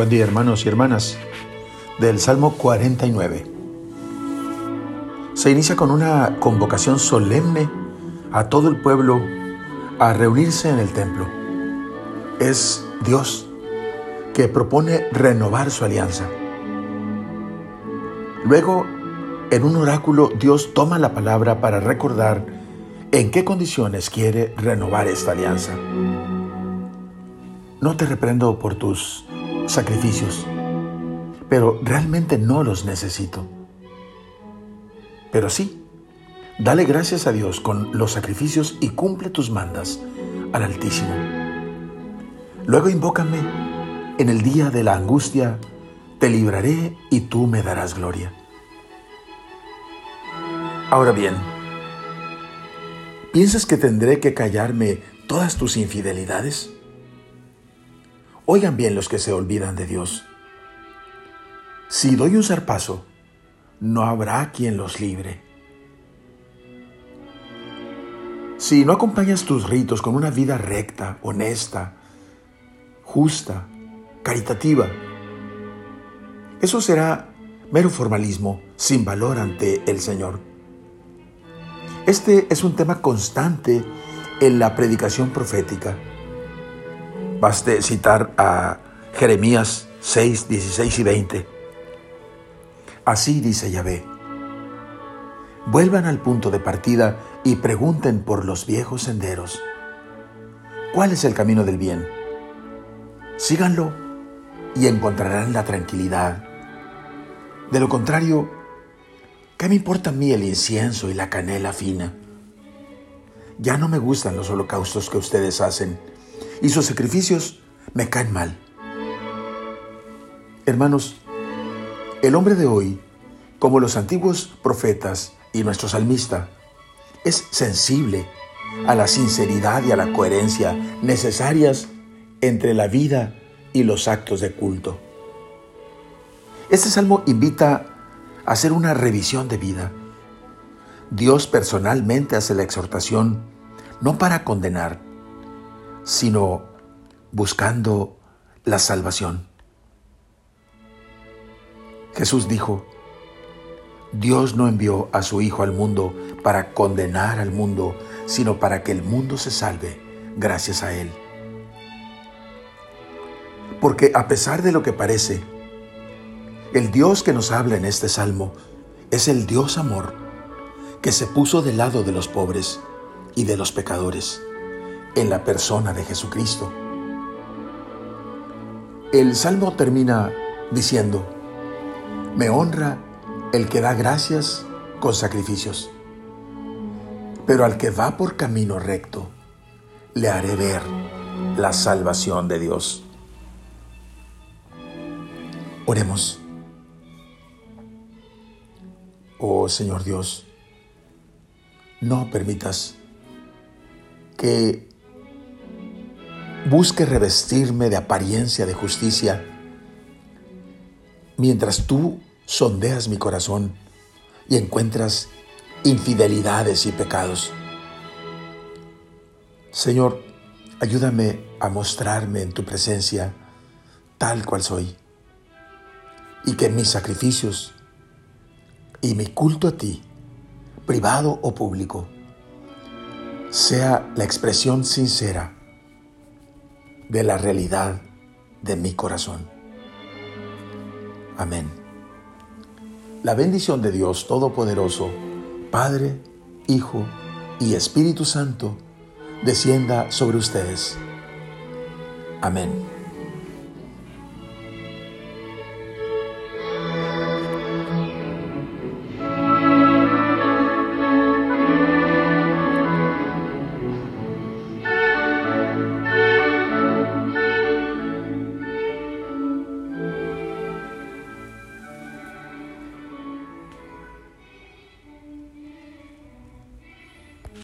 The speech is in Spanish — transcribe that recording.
Buen día hermanos y hermanas del Salmo 49. Se inicia con una convocación solemne a todo el pueblo a reunirse en el templo. Es Dios que propone renovar su alianza. Luego, en un oráculo, Dios toma la palabra para recordar en qué condiciones quiere renovar esta alianza. No te reprendo por tus sacrificios, pero realmente no los necesito. Pero sí, dale gracias a Dios con los sacrificios y cumple tus mandas al Altísimo. Luego invócame en el día de la angustia, te libraré y tú me darás gloria. Ahora bien, ¿piensas que tendré que callarme todas tus infidelidades? Oigan bien los que se olvidan de Dios. Si doy un zarpazo, no habrá quien los libre. Si no acompañas tus ritos con una vida recta, honesta, justa, caritativa, eso será mero formalismo sin valor ante el Señor. Este es un tema constante en la predicación profética Baste citar a Jeremías 6, 16 y 20. Así dice Yahvé. Vuelvan al punto de partida y pregunten por los viejos senderos. ¿Cuál es el camino del bien? Síganlo y encontrarán la tranquilidad. De lo contrario, ¿qué me importa a mí el incienso y la canela fina? Ya no me gustan los holocaustos que ustedes hacen y sus sacrificios me caen mal. Hermanos, el hombre de hoy, como los antiguos profetas y nuestro salmista, es sensible a la sinceridad y a la coherencia necesarias entre la vida y los actos de culto. Este salmo invita a hacer una revisión de vida. Dios personalmente hace la exhortación no para condenar, sino buscando la salvación. Jesús dijo, Dios no envió a su Hijo al mundo para condenar al mundo, sino para que el mundo se salve gracias a Él. Porque a pesar de lo que parece, el Dios que nos habla en este salmo es el Dios amor, que se puso del lado de los pobres y de los pecadores en la persona de Jesucristo. El salmo termina diciendo, me honra el que da gracias con sacrificios, pero al que va por camino recto, le haré ver la salvación de Dios. Oremos. Oh Señor Dios, no permitas que busque revestirme de apariencia de justicia, mientras tú sondeas mi corazón y encuentras infidelidades y pecados. Señor, ayúdame a mostrarme en tu presencia tal cual soy y que mis sacrificios y mi culto a ti, privado o público, sea la expresión sincera de la realidad de mi corazón. Amén. La bendición de Dios Todopoderoso, Padre, Hijo y Espíritu Santo, descienda sobre ustedes. Amén.